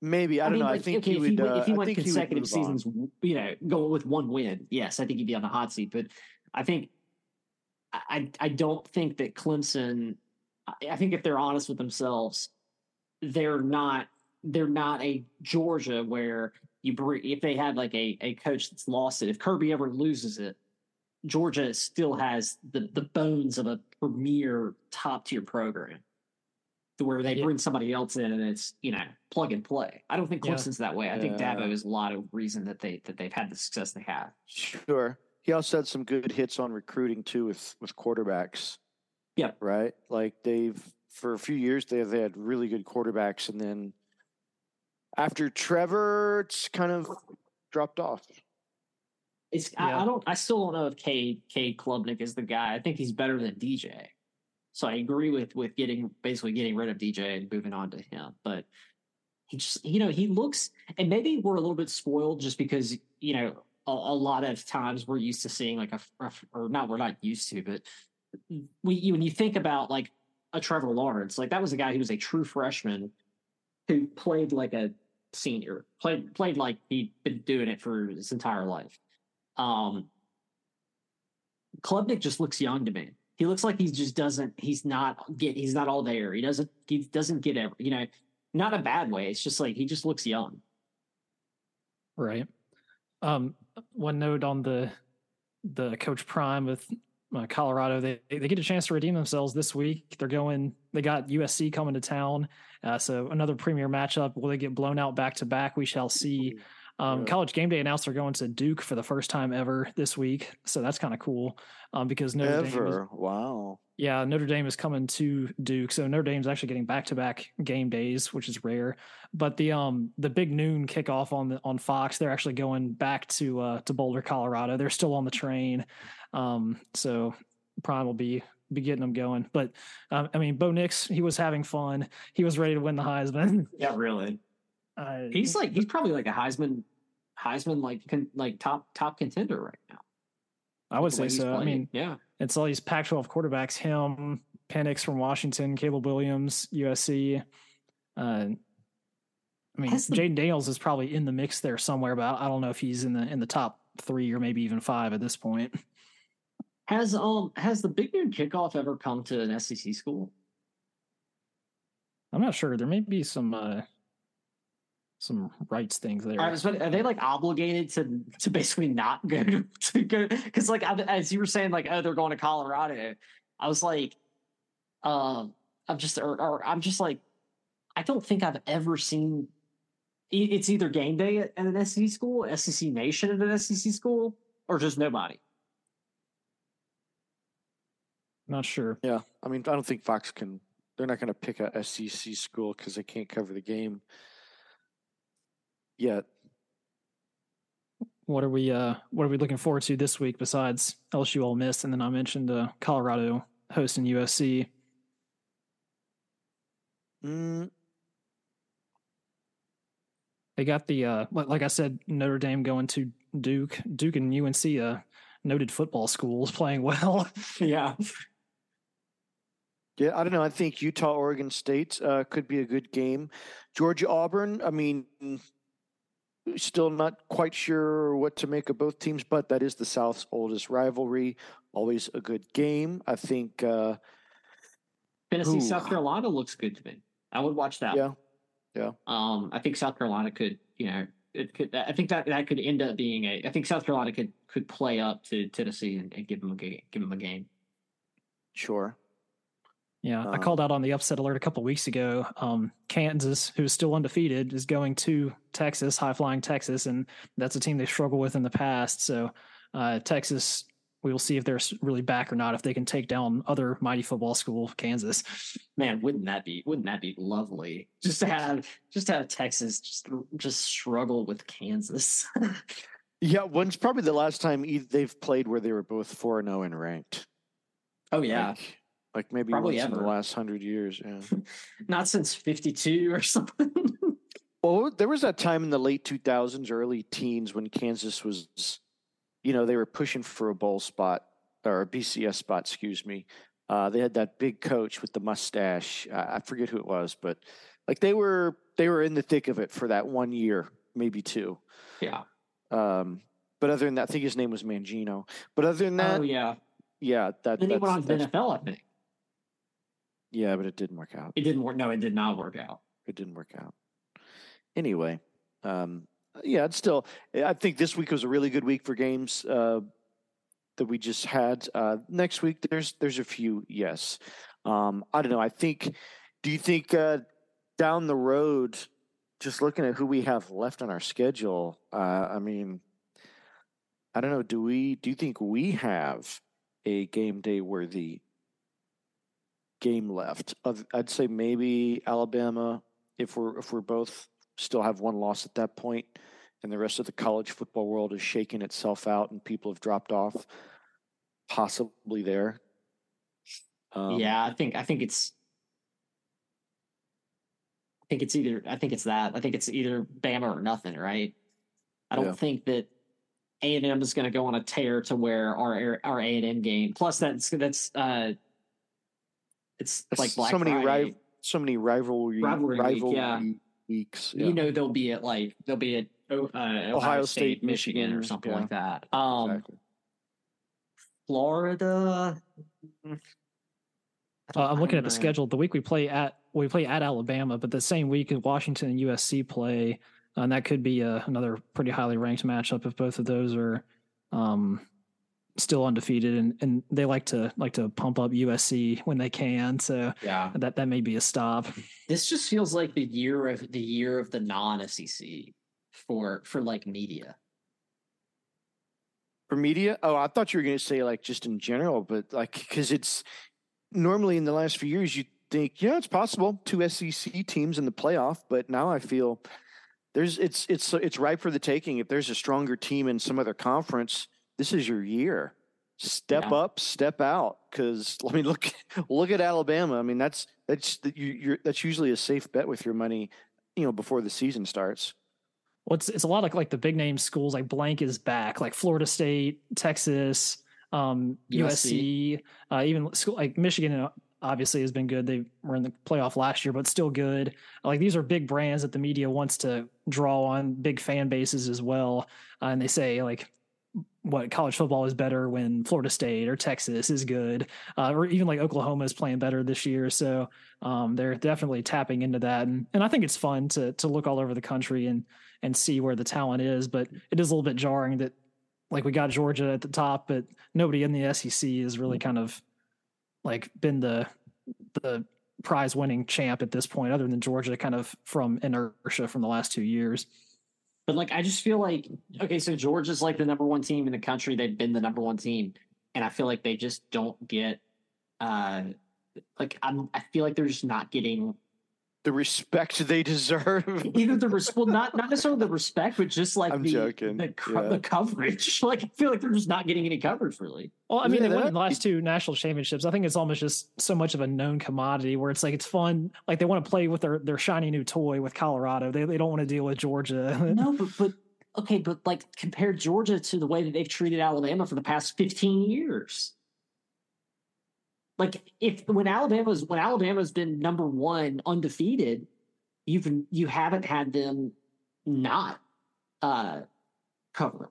Maybe I, I don't mean, know. Like, I think okay, he would. He, uh, if he went consecutive seasons, you know, going with one win, yes, I think he'd be on the hot seat. But I think I I don't think that Clemson. I think if they're honest with themselves, they're not they're not a Georgia where you bring if they had like a a coach that's lost it. If Kirby ever loses it, Georgia still has the the bones of a premier top tier program where they yeah. bring somebody else in and it's you know plug and play. I don't think Clemson's yeah. that way. I think Dabo is a lot of reason that they that they've had the success they have. Sure. He also had some good hits on recruiting too with with quarterbacks. Yeah. Right. Like they've for a few years they've they had really good quarterbacks, and then after Trevor, it's kind of dropped off. It's yeah. I, I, don't I still don't know if Cade Cade Klubnik is the guy. I think he's better than DJ. So I agree with with getting basically getting rid of DJ and moving on to him. But he just you know he looks and maybe we're a little bit spoiled just because you know a, a lot of times we're used to seeing like a or not we're not used to but we when you think about like a Trevor Lawrence. Like that was a guy who was a true freshman who played like a senior, played played like he'd been doing it for his entire life. Um, Klubnik just looks young to me. He looks like he just doesn't. He's not get. He's not all there. He doesn't. He doesn't get every. You know, not a bad way. It's just like he just looks young. Right. Um. One note on the the Coach Prime with uh, Colorado. They they get a chance to redeem themselves this week. They're going. They got USC coming to town, uh, so another premier matchup. Will they get blown out back to back? We shall see. Um, yeah. College Game Day announced they're going to Duke for the first time ever this week, so that's kind of cool. Um, because Notre ever. Dame is, wow. Yeah, Notre Dame is coming to Duke, so Notre Dame's actually getting back to back game days, which is rare. But the um the big noon kickoff on the on Fox, they're actually going back to uh to Boulder, Colorado. They're still on the train, um so Prime will be be getting them going. But um, I mean, Bo Nix, he was having fun. He was ready to win the Heisman. Yeah, really. Uh, he's like he's probably like a Heisman Heisman like con, like top top contender right now. I would say so. I mean, yeah, it's all these Pac-12 quarterbacks: him, Penix from Washington, Caleb Williams, USC. Uh, I mean, Jayden Daniels is probably in the mix there somewhere, but I don't know if he's in the in the top three or maybe even five at this point. Has um has the Big Noon Kickoff ever come to an SEC school? I'm not sure. There may be some uh some rights things there. I was, are they like obligated to to basically not go to, to go? Because like as you were saying, like oh they're going to Colorado. I was like, um, I'm just or, or I'm just like, I don't think I've ever seen. It's either game day at an SEC school, SEC Nation at an SEC school, or just nobody. Not sure. Yeah, I mean, I don't think Fox can. They're not going to pick a SEC school because they can't cover the game yet. What are we? Uh, what are we looking forward to this week besides LSU Ole Miss? And then I mentioned uh, Colorado hosting USC. Mm. They got the uh, like I said, Notre Dame going to Duke. Duke and UNC, uh, noted football schools, playing well. yeah. Yeah, I don't know. I think Utah, Oregon State uh, could be a good game. Georgia, Auburn. I mean, Still not quite sure what to make of both teams, but that is the South's oldest rivalry. Always a good game. I think uh, Tennessee, ooh. South Carolina looks good to me. I would watch that. Yeah, yeah. Um, I think South Carolina could, you know, it could. I think that that could end up being a. I think South Carolina could could play up to Tennessee and, and give them a give them a game. Sure. Yeah, I uh-huh. called out on the upset alert a couple weeks ago. Um, Kansas, who's still undefeated, is going to Texas, high flying Texas, and that's a team they struggled with in the past. So uh, Texas, we will see if they're really back or not. If they can take down other mighty football school, Kansas. Man, wouldn't that be? Wouldn't that be lovely? Just to have, just to have Texas just just struggle with Kansas. yeah, when's probably the last time they've played where they were both four and zero oh and ranked. Oh yeah. Like, like maybe Probably once ever. in the last hundred years. Yeah. Not since fifty two or something. well, there was that time in the late two thousands, early teens when Kansas was, you know, they were pushing for a bowl spot or a BCS spot, excuse me. Uh, they had that big coach with the mustache. I, I forget who it was, but like they were they were in the thick of it for that one year, maybe two. Yeah. Um, but other than that, I think his name was Mangino. But other than that, oh yeah, yeah, that. Then he went on to NFL, I think. Yeah, but it didn't work out. It didn't work. No, it did not work out. It didn't work out. Anyway, um, yeah, it's still. I think this week was a really good week for games uh, that we just had. Uh, next week, there's there's a few. Yes, um, I don't know. I think. Do you think uh, down the road, just looking at who we have left on our schedule? Uh, I mean, I don't know. Do we? Do you think we have a game day worthy game left. I'd say maybe Alabama if we're if we're both still have one loss at that point, and the rest of the college football world is shaking itself out and people have dropped off. Possibly there. Um, yeah, I think I think it's I think it's either I think it's that I think it's either Bama or nothing, right? I don't yeah. think that A and M is going to go on a tear to where our our A and M game. Plus, that's that's uh, it's like Black so many Friday. so many rivalry Rivalry week, yeah. weeks. Yeah. You know, they'll be at like they'll be at uh, Ohio, State, State, Michigan, or something yeah. like that. Um, exactly. Florida. Uh, I'm looking at the know. schedule. The week we play at we play at Alabama, but the same week Washington and USC play, uh, and that could be uh another pretty highly ranked matchup if both of those are um, still undefeated, and, and they like to like to pump up USC when they can. So Yeah, that that may be a stop. this just feels like the year of the year of the non-SEC for for like media. For media? Oh, I thought you were going to say like just in general, but like because it's normally in the last few years you think yeah it's possible two SEC teams in the playoff, but now I feel there's it's it's it's ripe for the taking. If there's a stronger team in some other conference, this is your year. Step Yeah. up, step out. Because I mean, look look at Alabama. I mean, that's that's the- you, you're that's usually a safe bet with your money, you know, before the season starts. Well, it's it's a lot of like the big name schools like blank is back, like Florida State, Texas, um, USC. USC, uh, even school like Michigan. uh, Obviously, has been good. They were in the playoff last year, but still good. Like these are big brands that the media wants to draw on, big fan bases as well. Uh, and they say like, what college football is better when Florida State or Texas is good, uh, or even like Oklahoma is playing better this year. So um, they're definitely tapping into that, and and I think it's fun to to look all over the country and and see where the talent is. But it is a little bit jarring that like we got Georgia at the top, but nobody in the SEC has really kind of like been the the prize winning champ at this point, other than Georgia, kind of from inertia from the last two years. But like, I just feel like okay, so Georgia's like the number one team in the country. They've been the number one team, and I feel like they just don't get, uh, like I'm. I feel like they're just not getting The respect they deserve. either the res- well, not not necessarily the respect, but just like I'm the joking, the, co- yeah. the coverage. Like I feel like they're just not getting any coverage really. Well, I mean, Yeah, they won the last two national championships. I think it's almost just so much of a known commodity where it's like it's fun. Like they want to play with their their shiny new toy with Colorado. They they don't want to deal with Georgia. No, but but okay, but like compare Georgia to the way that they've treated Alabama for the past fifteen years. Like if when Alabama's when Alabama's been number one undefeated, you've you haven't had them not uh cover.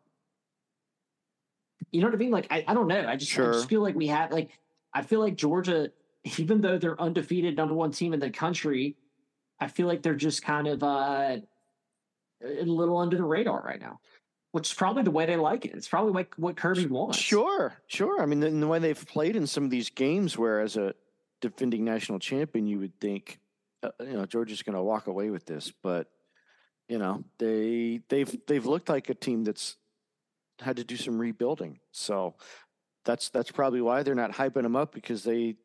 You know what I mean? Like I, I don't know. I just I just feel like we have like I feel like Georgia, even though they're undefeated number one team in the country, I feel like they're just kind of uh a little under the radar right now, which is probably the way they like it. It's probably like what Kirby wants. Sure, sure. I mean, in the way they've played in some of these games, where as a defending national champion, you would think, uh, you know, Georgia's going to walk away with this, but you know, they they've they've looked like a team that's had to do some rebuilding. So that's that's probably why they're not hyping them up because they,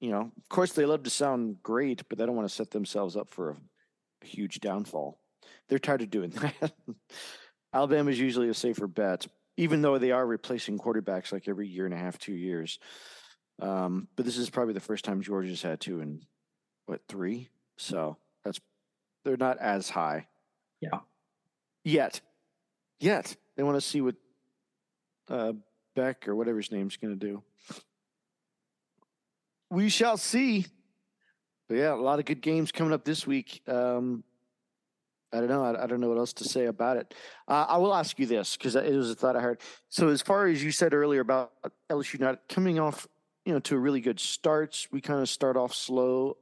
you know, of course they love to sound great, but they don't want to set themselves up for a, a huge downfall. They're tired of doing that. Alabama's usually a safer bet, even though they are replacing quarterbacks like every year and a half, two years. Um, but this is probably the first time Georgia's had two in what three? So that's they're not as high. Yeah. Yet, yet they want to see what uh, Beck or whatever his name's going to do. We shall see. But yeah, a lot of good games coming up this week. Um, I don't know. I, I don't know what else to say about it. Uh, I will ask you this because it was a thought I heard. So, as far as you said earlier about LSU not coming off, you know, to a really good starts, we kind of start off slow.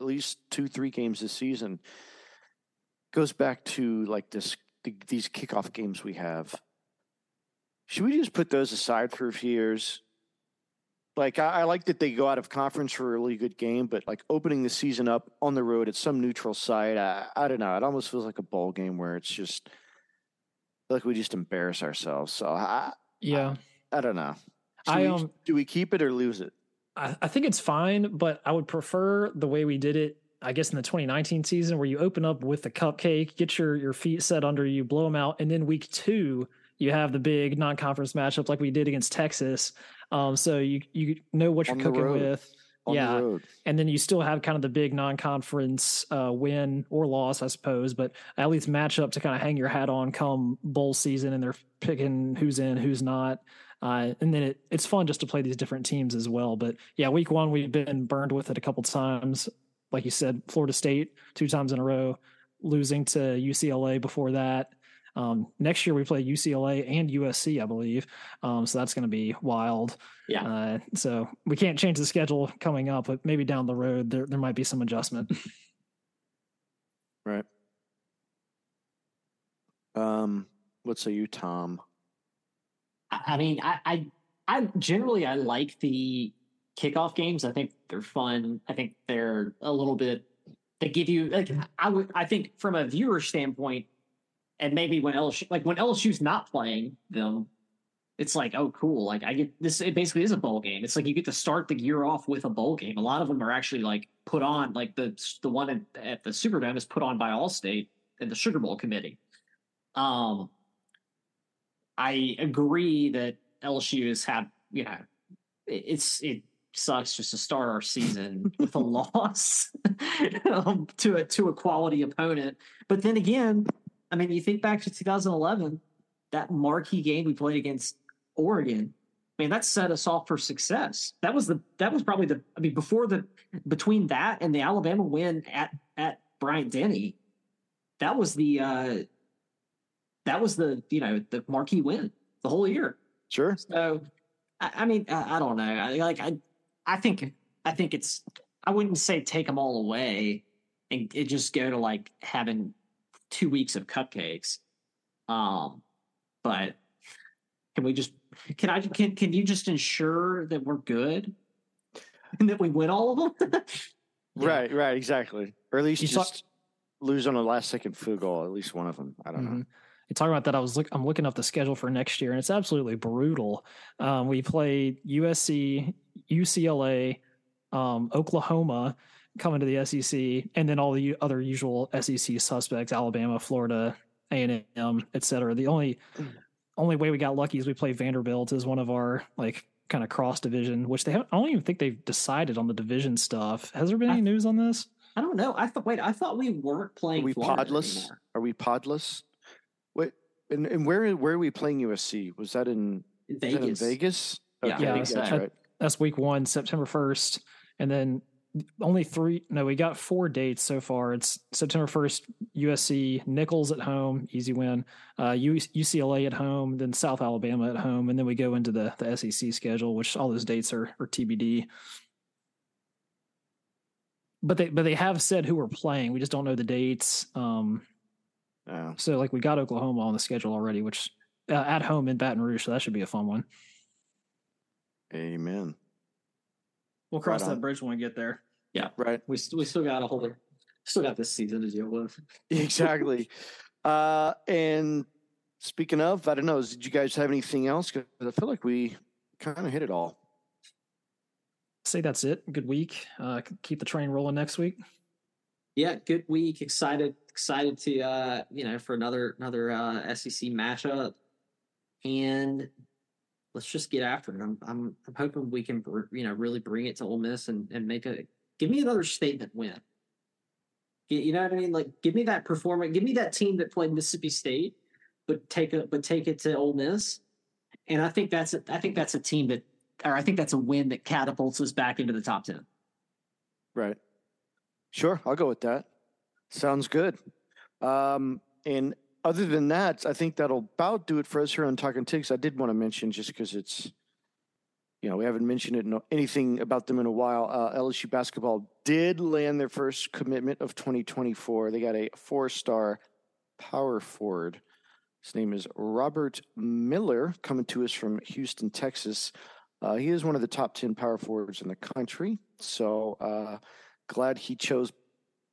At least two, three games this season goes back to like this the, these kickoff games we have. Should we just put those aside for a few years? Like I, I like that they go out of conference for a really good game, but like opening the season up on the road at some neutral site, I, I don't know. It almost feels like a bowl game where it's just like we just embarrass ourselves. So I, yeah, I don't know. Should I we- um do we keep it or lose it? I, I think it's fine, but I would prefer the way we did it. I guess in the 2019 season, where you open up with the cupcake, get your your feet set under you, blow them out, and then week two you have the big non-conference matchup like we did against Texas. Um, so you you know what you're cooking road. with, On yeah. and then you still have kind of the big non-conference uh, win or loss, I suppose, but at least matchup to kind of hang your hat on come bowl season, and they're picking who's in, who's not. Uh, and then it, it's fun just to play these different teams as well. But yeah, week one, we've been burned with it a couple times. Like you said, Florida State two times in a row, losing to UCLA before that. Um, next year we play UCLA and USC, I believe. Um, so that's going to be wild. Yeah. Uh, so we can't change the schedule coming up, but maybe down the road there there might be some adjustment. right. Um, what say you, Tom? I mean, I, I, I generally I like the kickoff games. I think they're fun. I think they're a little bit. They give you like I would. I think from a viewer standpoint, and maybe when LSU like when LSU's not playing them, it's like oh cool. Like I get this. It basically is a bowl game. It's like you get to start the year off with a bowl game. A lot of them are actually like put on. Like the the one at, at the Superdome is put on by Allstate and the Sugar Bowl committee. Um, I agree that LSU has had, you know, it's it sucks just to start our season with a loss um, to a to a quality opponent. But then again, I mean, you think back to 2011, that marquee game we played against Oregon. I mean, that set us off for success. That was the that was probably the I mean before the between that and the Alabama win at at Bryant Denny, that was the uh that was the you know the marquee win the whole year. Sure. So, I, I mean, I, I, don't know. I, like I, I think I think it's. I wouldn't say take them all away and it just go to like having two weeks of cupcakes. Um, but can we just can I can can you just ensure that we're good and that we win all of them? yeah. Right, right, exactly. Or at least you just saw- lose on a last second field goal. At least one of them. I don't mm-hmm. know talking about that, I was look, I'm looking up the schedule for next year, and it's absolutely brutal. Um, we play USC, UCLA, um, Oklahoma coming to the SEC, and then all the other usual SEC suspects: Alabama, Florida, A and M, et cetera. The only only way we got lucky is we play Vanderbilt as one of our like kind of cross division, which they haven't. I don't even think they've decided on the division stuff. Has there been any I, news on this? I don't know. I thought wait, I thought we weren't playing. Are we Florida podless? Anymore. Are we podless? Wait, and, and where where are we playing USC? Was that in Vegas? That in Vegas? Okay, yeah, that's, that's right. That's week one, September first, and then only three. No, we got four dates so far. It's September first, USC, Nicholls at home, easy win. Uh, UCLA at home, then South Alabama at home, and then we go into the the SEC schedule, which all those dates are are TBD. But they but they have said who we're playing. We just don't know the dates. Um. So like we got Oklahoma on the schedule already, which uh, at home in Baton Rouge, so that should be a fun one. Amen. We'll cross right that bridge when we get there. Yeah, right. We we still got a whole still got this season to deal with. exactly. uh, and speaking of, I don't know, did you guys have anything else? Because I feel like we kind of hit it all. Say that's it. Good week. Uh, keep the train rolling next week yeah, good week. Excited, excited to uh, you know for another another uh, SEC matchup, and let's just get after it. I'm I'm I'm hoping we can you know really bring it to Ole Miss and and make a give me another statement win. You know what I mean? Like give me that performance. Give me that team that played Mississippi State, but take a but take it to Ole Miss, and I think that's a, I think that's a team that or I think that's a win that catapults us back into the top ten. Right. Sure, I'll go with that. Sounds good. Um, and other than that, I think that'll about do it for us here on Talking Tigs. I did want to mention just because it's, you know, we haven't mentioned it, no, anything about them in a while. Uh, LSU basketball did land their first commitment of 2024. They got a four-star power forward. His name is Robert Miller, coming to us from Houston, Texas. Uh, he is one of the top 10 power forwards in the country. So, uh, glad he chose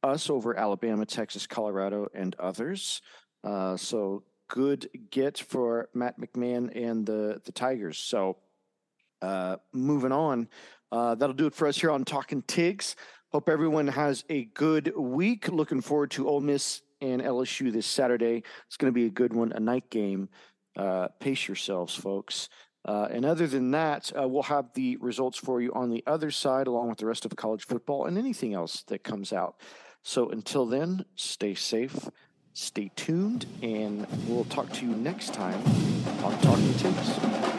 us over Alabama, Texas, Colorado, and others. Uh, so good get for Matt McMahon and the the Tigers. So uh, moving on, uh, that'll do it for us here on Talking Tigs. Hope everyone has a good week. Looking forward to Ole Miss and LSU this Saturday. It's going to be a good one, a night game. Uh, pace yourselves, folks. Uh, and other than that, uh, we'll have the results for you on the other side, along with the rest of college football and anything else that comes out. So until then, stay safe, Stay tuned, and we'll talk to you next time on Talking Tigs.